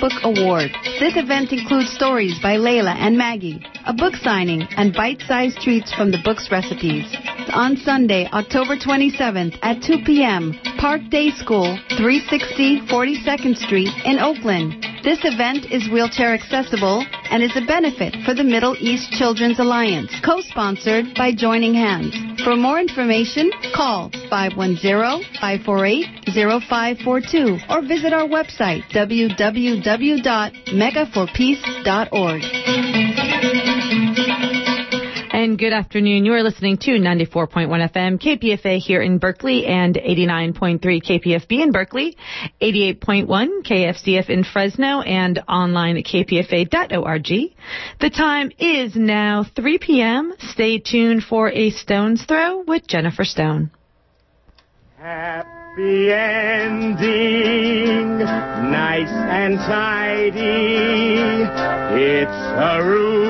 Book Award. This event includes stories by Layla and Maggie, a book signing, and bite-sized treats from the book's recipes. On Sunday, October 27th at 2 p.m., Park Day School, 360 42nd Street in Oakland. This event is wheelchair accessible and is a benefit for the Middle East Children's Alliance, co-sponsored by Joining Hands. For more information, call 510-548-0542 or visit our website www.mecaforpeace.org. And good afternoon. You are listening to 94.1 FM KPFA here in Berkeley and 89.3 KPFB in Berkeley, 88.1 KFCF in Fresno, and online at kpfa.org. The time is now 3 p.m. Stay tuned for a stone's throw with Jennifer Stone. Happy ending, nice and tidy. It's a learned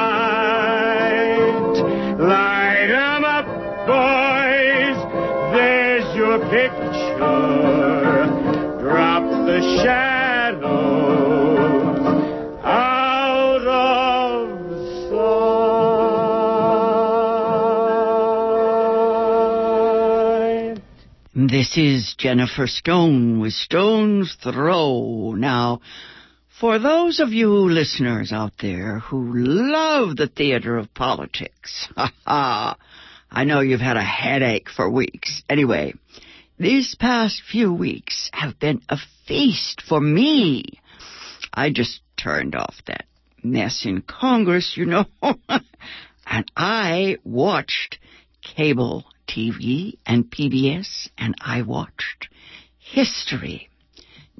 This is Jennifer Stone with Stone's Throw. Now, for those of you listeners out there who love the theater of politics, ha ha, I know you've had a headache for weeks. Anyway, these past few weeks have been a feast for me. I just turned off that mess in Congress, you know, and I watched cable TV and PBS, and I watched history.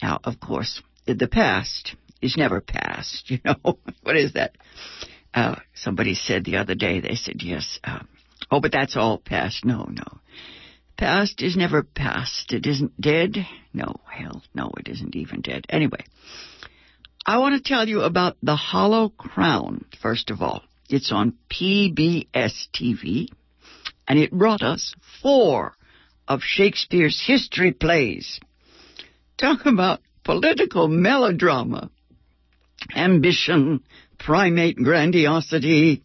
Now, of course, the past is never past, you know. what is that? Uh, somebody said the other day, they said, yes, uh, oh, but that's all past. No, no. Past is never past. It isn't dead. No, hell, no, it isn't even dead. Anyway, I want to tell you about The Hollow Crown, first of all. It's on PBS TV, and it brought us four of Shakespeare's history plays. Talk about political melodrama, ambition, primate grandiosity,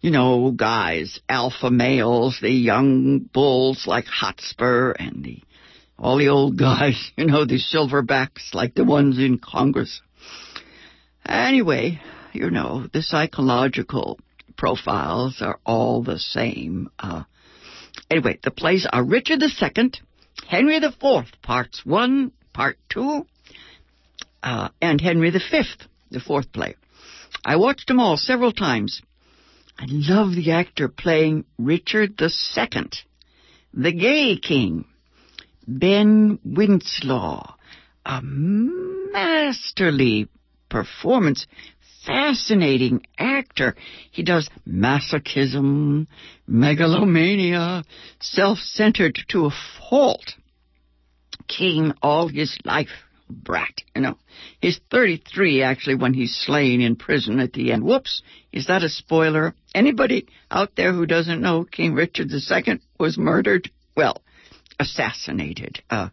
you know, guys, alpha males, the young bulls like Hotspur and the all the old guys, you know, the silverbacks like the ones in Congress. Anyway, you know, the psychological profiles are all the same. Uh, anyway, the plays are Richard II, Henry IV, parts one, part two, uh, and Henry V, the fourth play. I watched them all several times. I love the actor playing Richard II, the gay king, Ben Whishaw. A masterly performance. Fascinating actor. He does masochism, megalomania, self-centered to a fault. King all his life. Brat, you know. He's 33 actually when he's slain in prison at the end. Whoops. Is that a spoiler? Anybody out there who doesn't know King Richard II was murdered? Well, assassinated. Uh,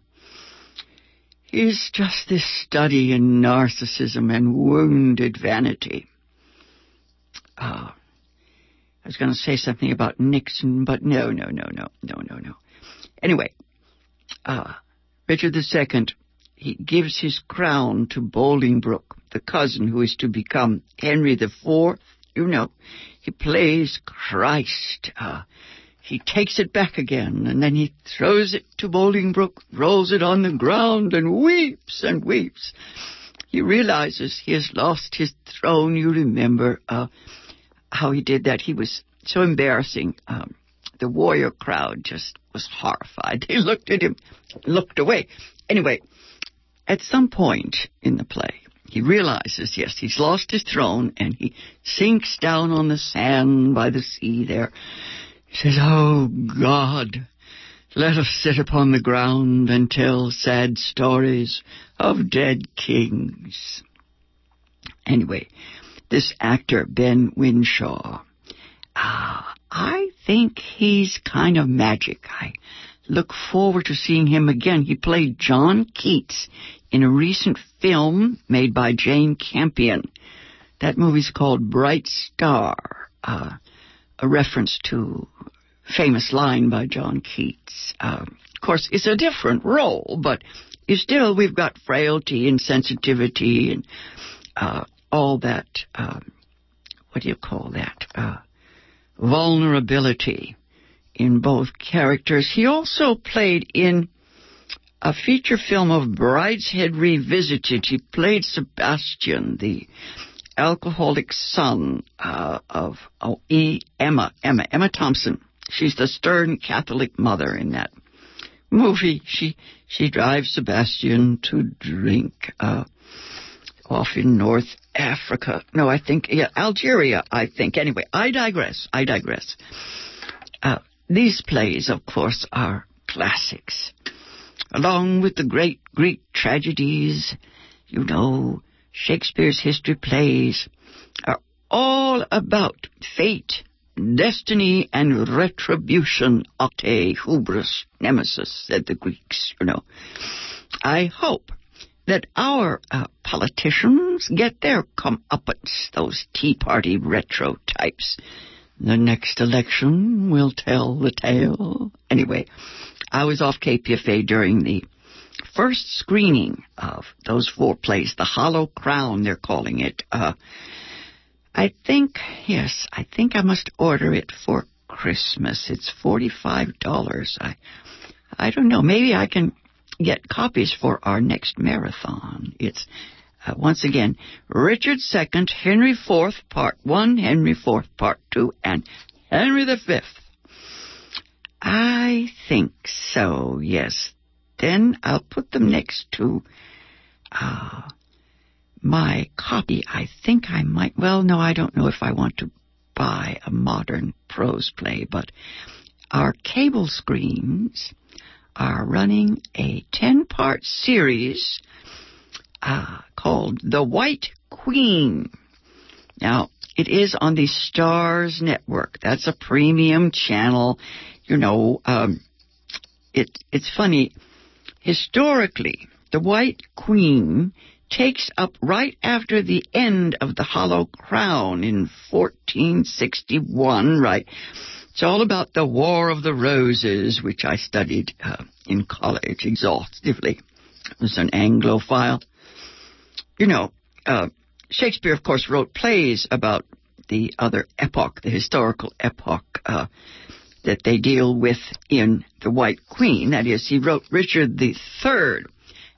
He's just this study in narcissism and wounded vanity. Uh, I was going to say something about Nixon, but no, no, no, no, no, no, no. Anyway, uh, Richard II, he gives his crown to Bolingbroke, the cousin who is to become Henry IV. You know, he plays Christ. Uh, he takes it back again, and then he throws it to Bolingbroke, rolls it on the ground, and weeps and weeps. He realizes he has lost his throne. You remember uh, how he did that. He was so embarrassing. Um, the warrior crowd just was horrified. They looked at him, looked away. Anyway, at some point in the play, he realizes, yes, he's lost his throne, and he sinks down on the sand by the sea there. He says, Oh God, let us sit upon the ground and tell sad stories of dead kings. Anyway, this actor, Ben Whishaw, uh, I think he's kind of magic. I look forward to seeing him again. He played John Keats in a recent film made by Jane Campion. That movie's called Bright Star, uh, a reference to famous line by John Keats. Uh, of course, it's a different role, but still we've got frailty and sensitivity and uh, all that. Um, what do you call that? Uh, vulnerability in both characters. He also played in a feature film of Brideshead Revisited. He played Sebastian, the alcoholic son uh, of oh, e, Emma, Emma, Emma Thompson. She's the stern Catholic mother in that movie. She she drives Sebastian to drink uh, off in North Africa. No, I think yeah, Algeria. I think anyway. I digress. I digress. Uh, these plays, of course, are classics. Along with the great Greek tragedies, you know, Shakespeare's history plays are all about fate, destiny, and retribution. Ate hubris nemesis, said the Greeks, you know. I hope that our uh, politicians get their comeuppance, those Tea Party retro types. The next election will tell the tale. Anyway, I was off KPFA during the first screening of those four plays, The Hollow Crown, they're calling it. Uh, I think, yes, I think I must order it for Christmas. It's $45. I, I don't know. Maybe I can get copies for our next marathon. It's uh, once again, Richard II, Henry IV, Part 1, Henry IV, Part 2, and Henry V. I think so, yes. Then I'll put them next to uh, my copy. I think I might, well, no, I don't know if I want to buy a modern prose play, but our cable screens are running a 10 part series uh, called The White Queen. Now, it is on the Starz Network. That's a premium channel. You know, um, it, it's funny. Historically, The White Queen takes up right after the end of the Hollow Crown in 1461, right? It's all about the War of the Roses, which I studied uh, in college exhaustively. I was an Anglophile you know, uh, Shakespeare, of course, wrote plays about the other epoch, the historical epoch uh, that they deal with in The White Queen. That is, he wrote Richard III.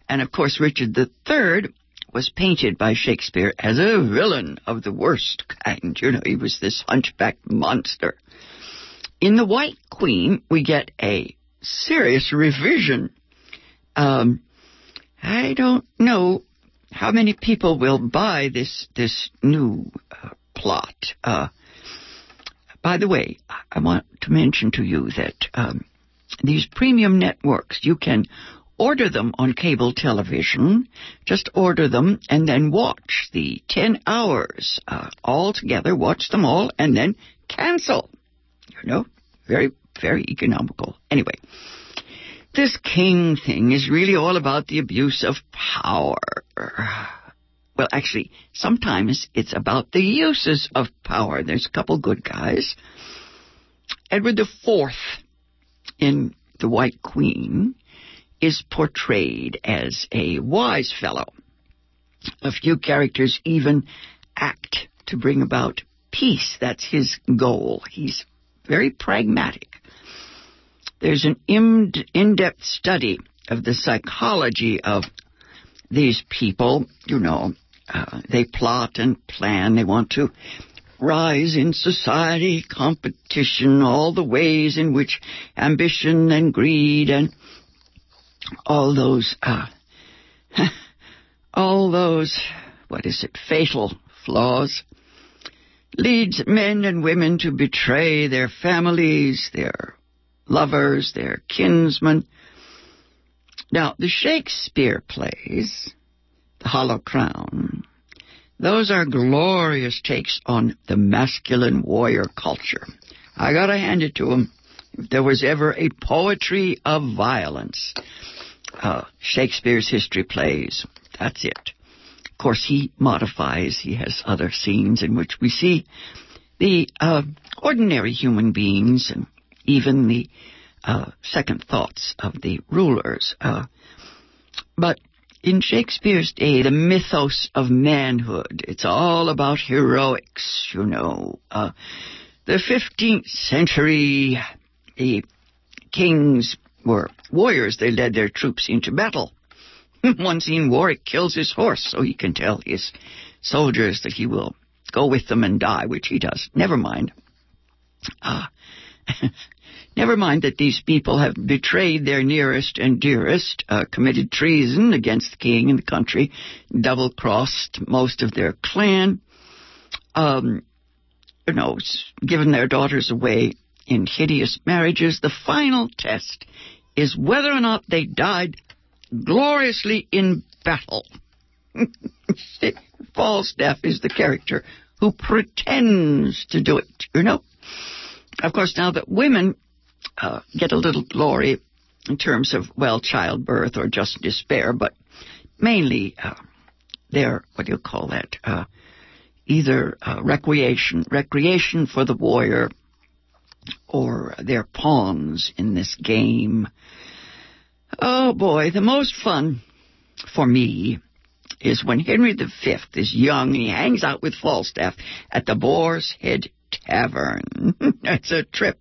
And of course, Richard III was painted by Shakespeare as a villain of the worst kind. You know, he was this hunchbacked monster. In The White Queen, we get a serious revision. Um, I don't know how many people will buy this this new uh, plot? Uh, by the way, I want to mention to you that um, these premium networks, you can order them on cable television. Just order them and then watch the 10 hours uh, all together, watch them all, and then cancel. You know, very, very economical. Anyway, this king thing is really all about the abuse of power. Well, actually, sometimes it's about the uses of power. There's a couple good guys. Edward IV in The White Queen is portrayed as a wise fellow. A few characters even act to bring about peace. That's his goal. He's very pragmatic. There's an in-depth study of the psychology of these people. You know, uh, they plot and plan. They want to rise in society, competition, all the ways in which ambition and greed and all those, uh, all those what is it, fatal flaws, leads men and women to betray their families, their lovers, their kinsmen. Now, the Shakespeare plays, Hollow Crown, those are glorious takes on the masculine warrior culture. I gotta hand it to him. If there was ever a poetry of violence, uh, Shakespeare's history plays. That's it. Of course, he modifies. He has other scenes in which we see the uh, ordinary human beings and even the uh, second thoughts of the rulers. Uh, but in Shakespeare's day, the mythos of manhood, it's all about heroics, you know. Uh, the 15th century, the kings were warriors. They led their troops into battle. One scene, Warwick kills his horse so he can tell his soldiers that he will go with them and die, which he does. Never mind. Uh, never mind that these people have betrayed their nearest and dearest, uh, committed treason against the king and the country, double crossed most of their clan, um, you know, given their daughters away in hideous marriages. The final test is whether or not they died gloriously in battle. Falstaff is the character who pretends to do it, you know? Of course, now that women uh, get a little glory in terms of, well, childbirth or just despair, but mainly uh, they're, what do you call that? Uh, either uh, recreation, recreation for the warrior, or they're pawns in this game. Oh boy, the most fun for me is when Henry V is young and he hangs out with Falstaff at the Boar's Head Tavern. That's a trip.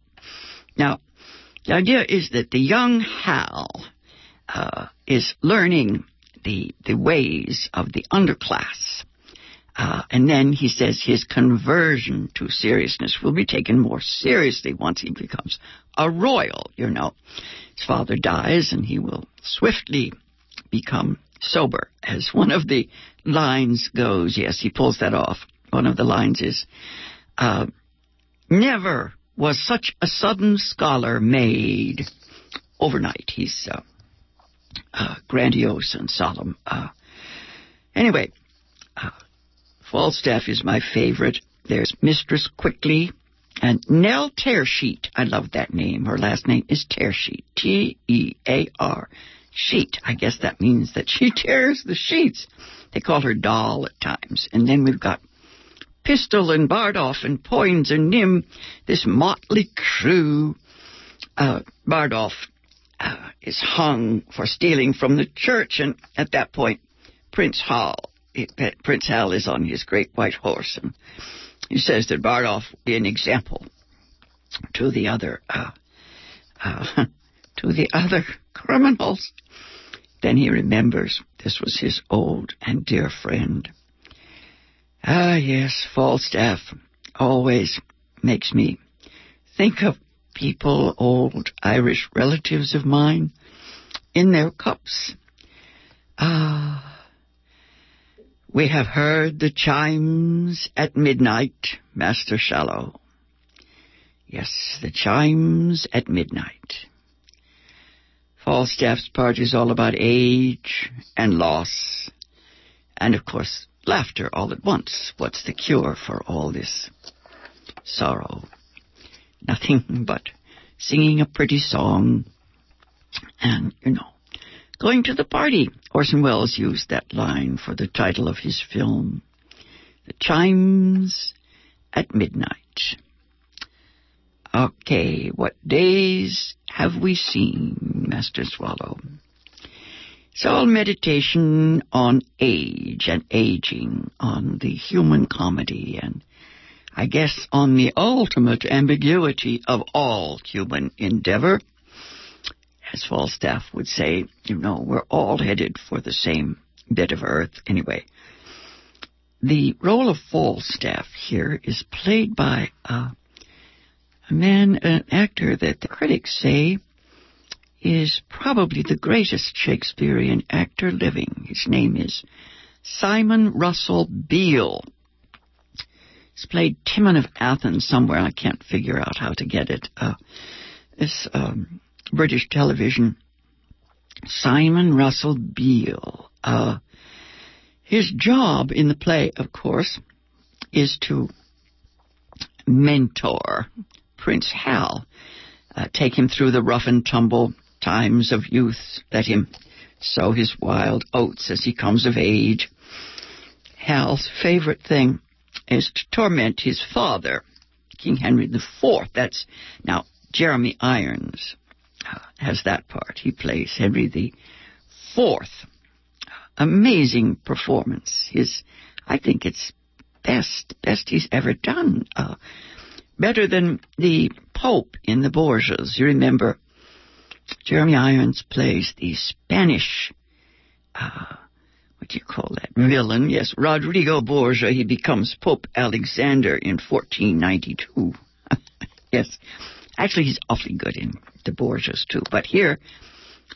Now, the idea is that the young Hal uh, is learning the the ways of the underclass. Uh, and then he says his conversion to seriousness will be taken more seriously once he becomes a royal, you know. His father dies and he will swiftly become sober, as one of the lines goes. Yes, he pulls that off. One of the lines is, uh, never was such a sudden scholar made overnight. He's uh, uh, grandiose and solemn. Uh, anyway, uh, Falstaff is my favorite. There's Mistress Quickly and Nell Tearsheet. I love that name. Her last name is Tearsheet. T E A R. Sheet. I guess that means that she tears the sheets. They call her Doll at times. And then we've got Pistol and Bardolph and Poins and Nym, this motley crew. Uh, uh, is hung for stealing from the church, and at that point, Prince Hal, Prince Hal is on his great white horse, and he says that will be an example to the other uh, uh, to the other criminals. Then he remembers this was his old and dear friend. Ah, yes, Falstaff always makes me think of people, old Irish relatives of mine, in their cups. Ah, we have heard the chimes at midnight, Master Shallow. Yes, the chimes at midnight. Falstaff's part is all about age and loss, and of course, laughter all at once. What's the cure for all this sorrow? Nothing but singing a pretty song and, you know, going to the party. Orson Welles used that line for the title of his film, The Chimes at Midnight. Okay, what days have we seen, Master Swallow? All meditation on age and aging, on the human comedy, and I guess on the ultimate ambiguity of all human endeavor. As Falstaff would say, you know, we're all headed for the same bit of earth anyway. The role of Falstaff here is played by a a man, an actor that the critics say is probably the greatest Shakespearean actor living. His name is Simon Russell Beale. He's played Timon of Athens somewhere. I can't figure out how to get it. Uh, this um, British television. Simon Russell Beale. Uh, his job in the play, of course, is to mentor Prince Hal, uh, take him through the rough and tumble times of youth, let him sow his wild oats as he comes of age. Hal's favorite thing is to torment his father, King Henry IV. That's now Jeremy Irons has that part. He plays Henry IV. Amazing performance. His, I think it's best, best he's ever done. Uh, better than the Pope in the Borgias. You remember Jeremy Irons plays the Spanish, uh, what do you call that, villain? Yes, Rodrigo Borgia. He becomes Pope Alexander in 1492. yes. Actually, he's awfully good in the Borgias, too. But here,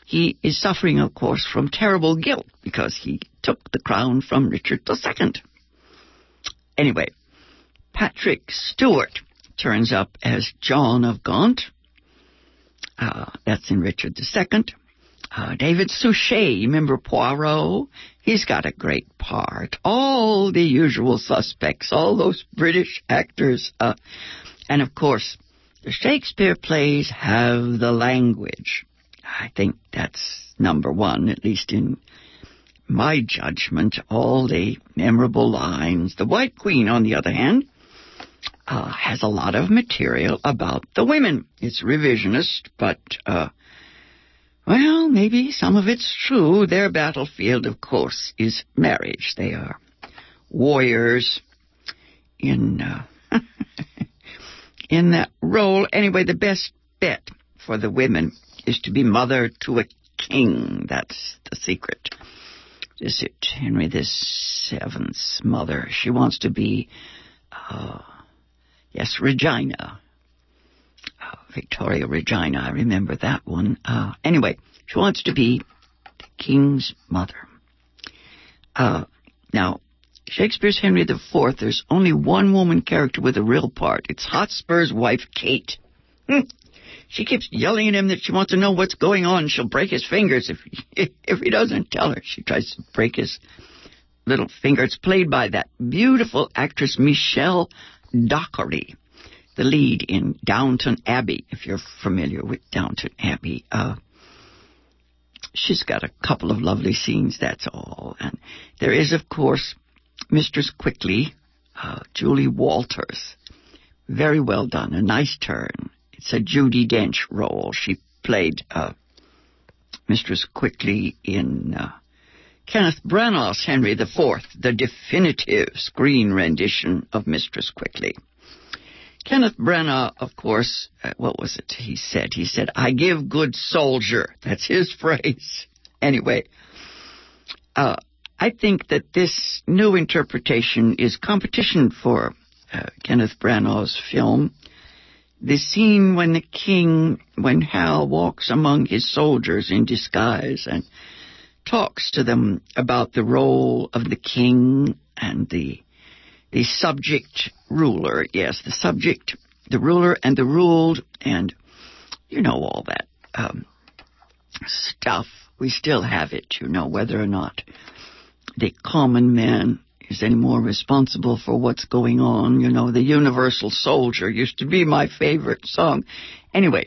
he is suffering, of course, from terrible guilt because he took the crown from Richard II. Anyway, Patrick Stewart turns up as John of Gaunt. Uh, that's in Richard II. Uh, David Suchet, remember Poirot? He's got a great part. All the usual suspects, all those British actors. Uh, and of course, the Shakespeare plays have the language. I think that's number one, at least in my judgment. All the memorable lines. The White Queen, on the other hand, uh, has a lot of material about the women. It's revisionist, but, uh, well, maybe some of it's true. Their battlefield, of course, is marriage. They are warriors in, uh, in that role. Anyway, the best bet for the women is to be mother to a king. That's the secret. Is it Henry Seventh's mother? She wants to be, uh, Yes, Regina. Uh, Victoria Regina, I remember that one. Uh, anyway, she wants to be the king's mother. Uh, now, Shakespeare's Henry IV, there's only one woman character with a real part. It's Hotspur's wife, Kate. Hmm. She keeps yelling at him that she wants to know what's going on. She'll break his fingers if he, if he doesn't tell her. She tries to break his little finger. It's played by that beautiful actress Michelle Dockery, the lead in Downton Abbey, if you're familiar with Downton Abbey. Uh, she's got a couple of lovely scenes, that's all. And there is, of course, Mistress Quickly, uh, Julie Walters. Very well done, a nice turn. It's a Judi Dench role. She played uh, Mistress Quickly in uh, Kenneth Branagh's Henry IV, the definitive screen rendition of Mistress Quickly. Kenneth Branagh, of course, uh, what was it he said? He said, I give good soldier. That's his phrase. Anyway, uh, I think that this new interpretation is competition for uh, Kenneth Branagh's film. The scene when the king, when Hal walks among his soldiers in disguise and talks to them about the role of the king and the the subject ruler. Yes, the subject, the ruler, and the ruled, and you know all that um, stuff. We still have it, you know, whether or not the common man is any more responsible for what's going on. You know, the universal soldier used to be my favorite song. Anyway,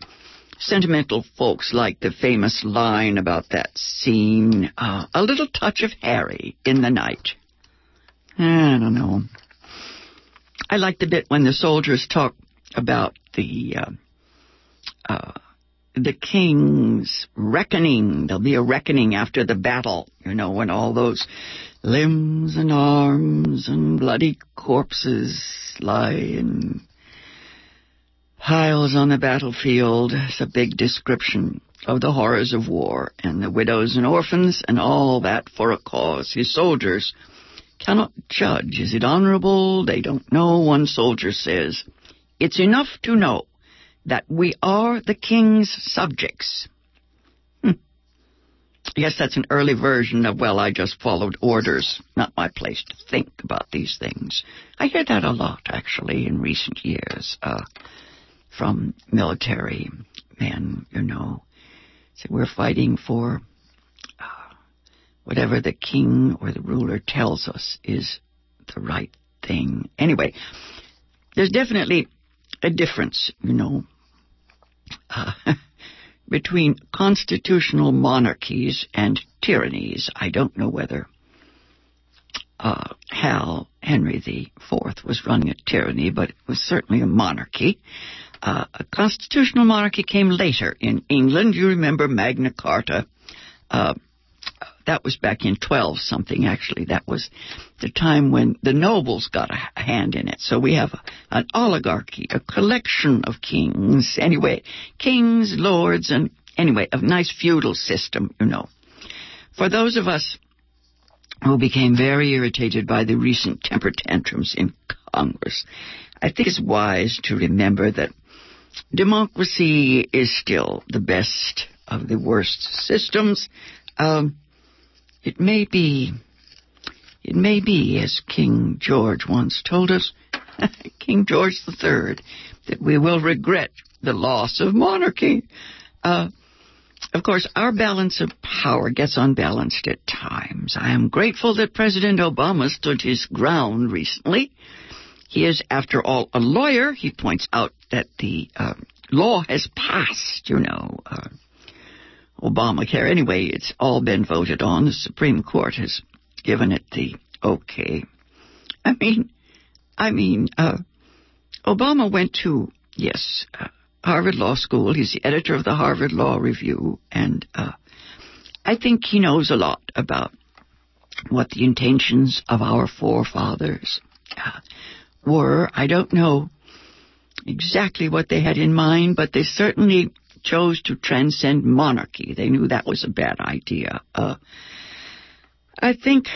Sentimental folks like the famous line about that scene, uh, a little touch of Harry in the night. I don't know. I like the bit when the soldiers talk about the uh, uh, the king's reckoning. There'll be a reckoning after the battle, you know, when all those limbs and arms and bloody corpses lie in piles on the battlefield. It's a big description of the horrors of war and the widows and orphans and all that for a cause. His soldiers cannot judge. Is it honorable? They don't know. One soldier says, It's enough to know that we are the king's subjects. Hmm. Yes, that's an early version of, well, I just followed orders. Not my place to think about these things. I hear that a lot, actually, in recent years, uh, from military men, you know. So we're fighting for uh, whatever the king or the ruler tells us is the right thing. Anyway, there's definitely a difference, you know. Uh, between constitutional monarchies and tyrannies. I don't know whether uh, Hal Henry IV was running a tyranny, but it was certainly a monarchy. Uh, a constitutional monarchy came later in England. You remember Magna Carta. Uh, that was back in 12 something actually. That was the time when the nobles got a hand in it. So we have a, an oligarchy, a collection of kings. Anyway, kings, lords, and anyway, a nice feudal system, you know. For those of us who became very irritated by the recent temper tantrums in Congress, I think it's wise to remember that democracy is still the best of the worst systems. Um, it may be, it may be, as King George once told us, King George III, that we will regret the loss of monarchy. Uh, of course, our balance of power gets unbalanced at times. I am grateful that President Obama stood his ground recently. He is, after all, a lawyer. He points out that the uh, law has passed, you know. Uh, Obamacare. Anyway, it's all been voted on. The Supreme Court has given it the okay. I mean, I mean, uh, Obama went to, yes, uh, Harvard Law School. He's the editor of the Harvard Law Review, and uh, I think he knows a lot about what the intentions of our forefathers uh, were. I don't know exactly what they had in mind, but they certainly chose to transcend monarchy. They knew that was a bad idea. Uh, I think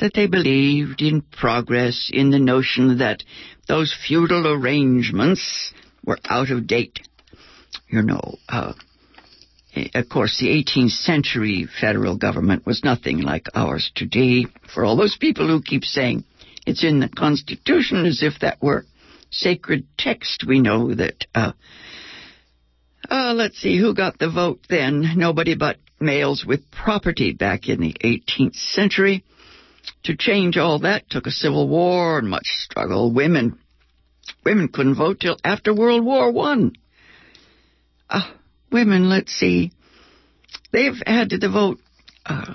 that they believed in progress, in the notion that those feudal arrangements were out of date. You know, uh, of course, the 18th century federal government was nothing like ours today. For all those people who keep saying it's in the Constitution as if that were sacred text, we know that uh, uh, let's see, who got the vote then? Nobody but males with property back in the 18th century. To change all that took a civil war and much struggle. Women, women couldn't vote till after World War One. Uh, women, let's see, they've had to the vote uh,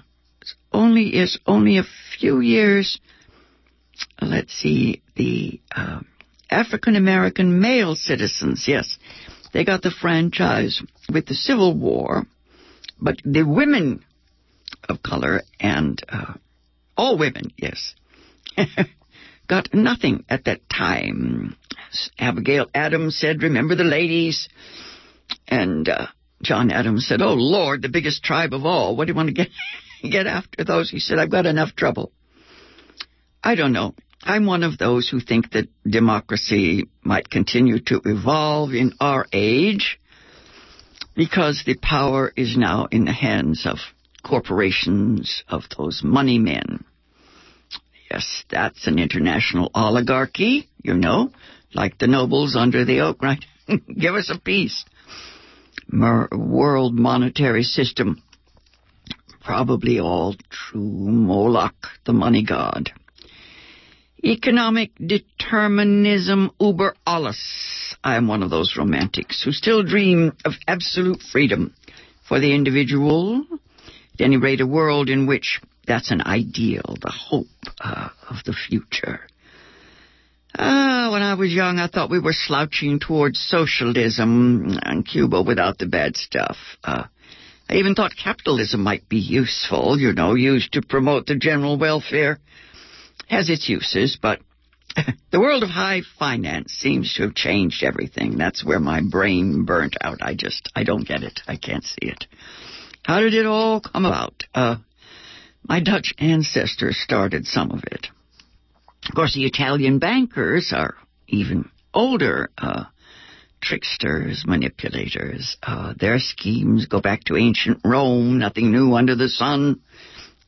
only is only a few years. Let's see, the uh, African American male citizens, yes, they got the franchise with the Civil War, but the women of color and uh, all women, yes, got nothing at that time. Abigail Adams said, "Remember the ladies," and uh, John Adams said, "Oh Lord, the biggest tribe of all. What do you want to get get after those?" He said, "I've got enough trouble." I don't know. I'm one of those who think that democracy might continue to evolve in our age because the power is now in the hands of corporations, of those money men. Yes, that's an international oligarchy, you know, like the nobles under the oak, right? Give us a piece. Mer- world monetary system. Probably all true Moloch, the money god. Economic determinism uber alles. I am one of those romantics who still dream of absolute freedom for the individual. At any rate, a world in which that's an ideal, the hope uh, of the future. Uh, when I was young, I thought we were slouching towards socialism and Cuba without the bad stuff. Uh, I even thought capitalism might be useful, you know, used to promote the general welfare has its uses, but the world of high finance seems to have changed everything. That's where my brain burnt out. I just, I don't get it. I can't see it. How did it all come about? Uh, my Dutch ancestors started some of it. Of course, the Italian bankers are even older. Uh, tricksters, manipulators. Uh, their schemes go back to ancient Rome, nothing new under the sun.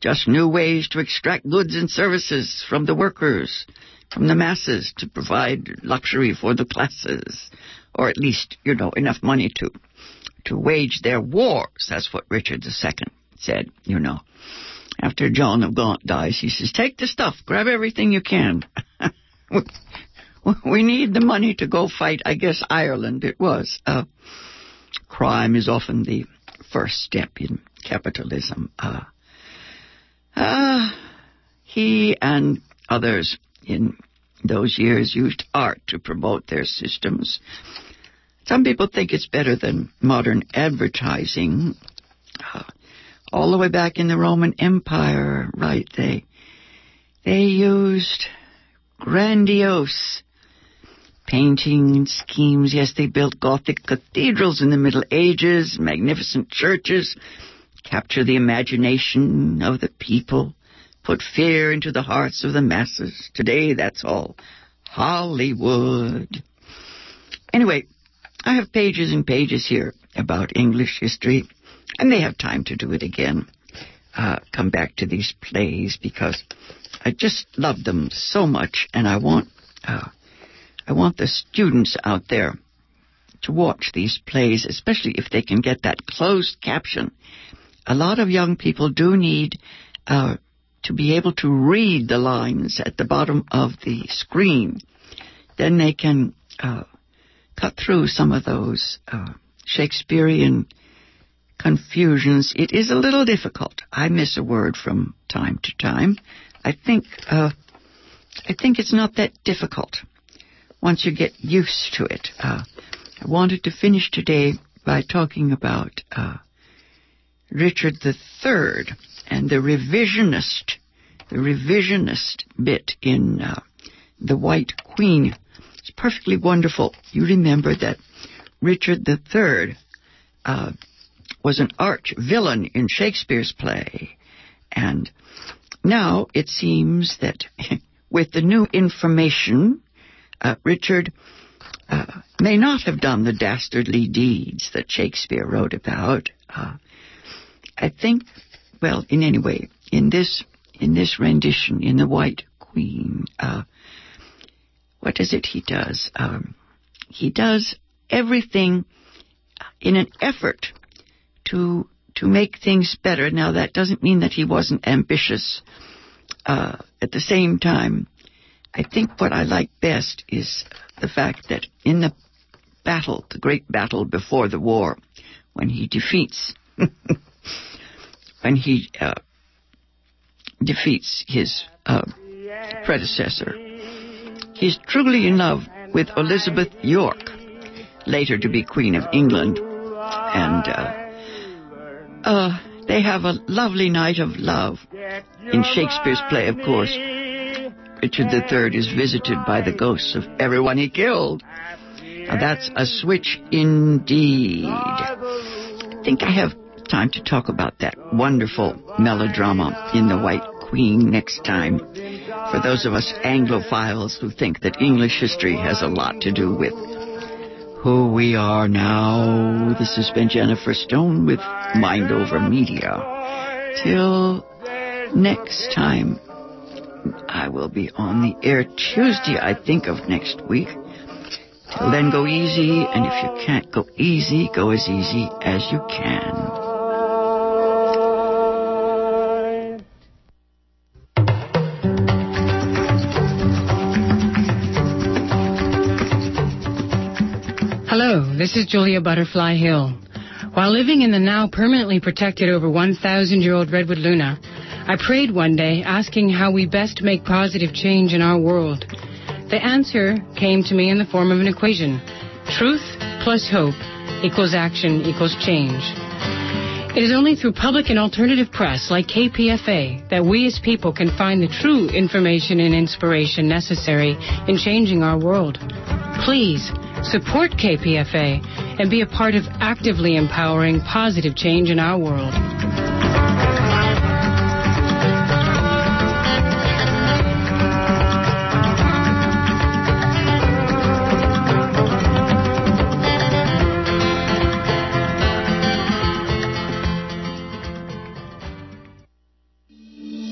Just new ways to extract goods and services from the workers, from the masses, to provide luxury for the classes. Or at least, you know, enough money to, to wage their wars. That's what Richard II said, you know. After John of Gaunt dies, he says, take the stuff, grab everything you can. we need the money to go fight, I guess, Ireland it was. Uh, crime is often the first step in capitalism. Uh, uh, he and others in those years used art to promote their systems. Some people think it's better than modern advertising. Uh, all the way back in the Roman Empire, right? They they used grandiose painting schemes. Yes, they built Gothic cathedrals in the Middle Ages, magnificent churches, capture the imagination of the people, put fear into the hearts of the masses. Today, that's all Hollywood. Anyway, I have pages and pages here about English history, and they have time to do it again. Uh, come back to these plays because I just love them so much, and I want uh, I want the students out there to watch these plays, especially if they can get that closed caption. A lot of young people do need uh, to be able to read the lines at the bottom of the screen. Then they can uh, cut through some of those uh, Shakespearean confusions. It is a little difficult. I miss a word from time to time. I think uh, I think it's not that difficult once you get used to it. Uh, I wanted to finish today by talking about uh, Richard III and the revisionist, the revisionist bit in uh, The White Queen. It's perfectly wonderful. You remember that Richard III uh, was an arch villain in Shakespeare's play, and now it seems that with the new information uh, Richard uh, may not have done the dastardly deeds that Shakespeare wrote about. Uh, I think, well, in any way, in this in this rendition, in the White Queen, uh, what is it he does? Um, he does everything in an effort to to make things better. Now that doesn't mean that he wasn't ambitious. Uh, at the same time, I think what I like best is the fact that in the battle, the great battle before the war, when he defeats, when he uh, defeats his uh, predecessor, he's truly in love with Elizabeth York, later to be Queen of England, and uh, uh they have a lovely night of love in Shakespeare's play, of course. Richard III is visited by the ghosts of everyone he killed. Now that's a switch indeed. I think I have time to talk about that wonderful melodrama in The White Queen next time. For those of us Anglophiles who think that English history has a lot to do with who we are now, this has been Jennifer Stone with Mind Over Media. Till next time. I will be on the air Tuesday, I think, of next week. Till then, go easy, and if you can't go easy, go as easy as you can. Hello, this is Julia Butterfly Hill. While living in the now permanently protected over 1,000 year old Redwood Luna, I prayed one day asking how we best make positive change in our world. The answer came to me in the form of an equation. Truth plus hope equals action equals change. It is only through public and alternative press like KPFA that we as people can find the true information and inspiration necessary in changing our world. Please support KPFA and be a part of actively empowering positive change in our world.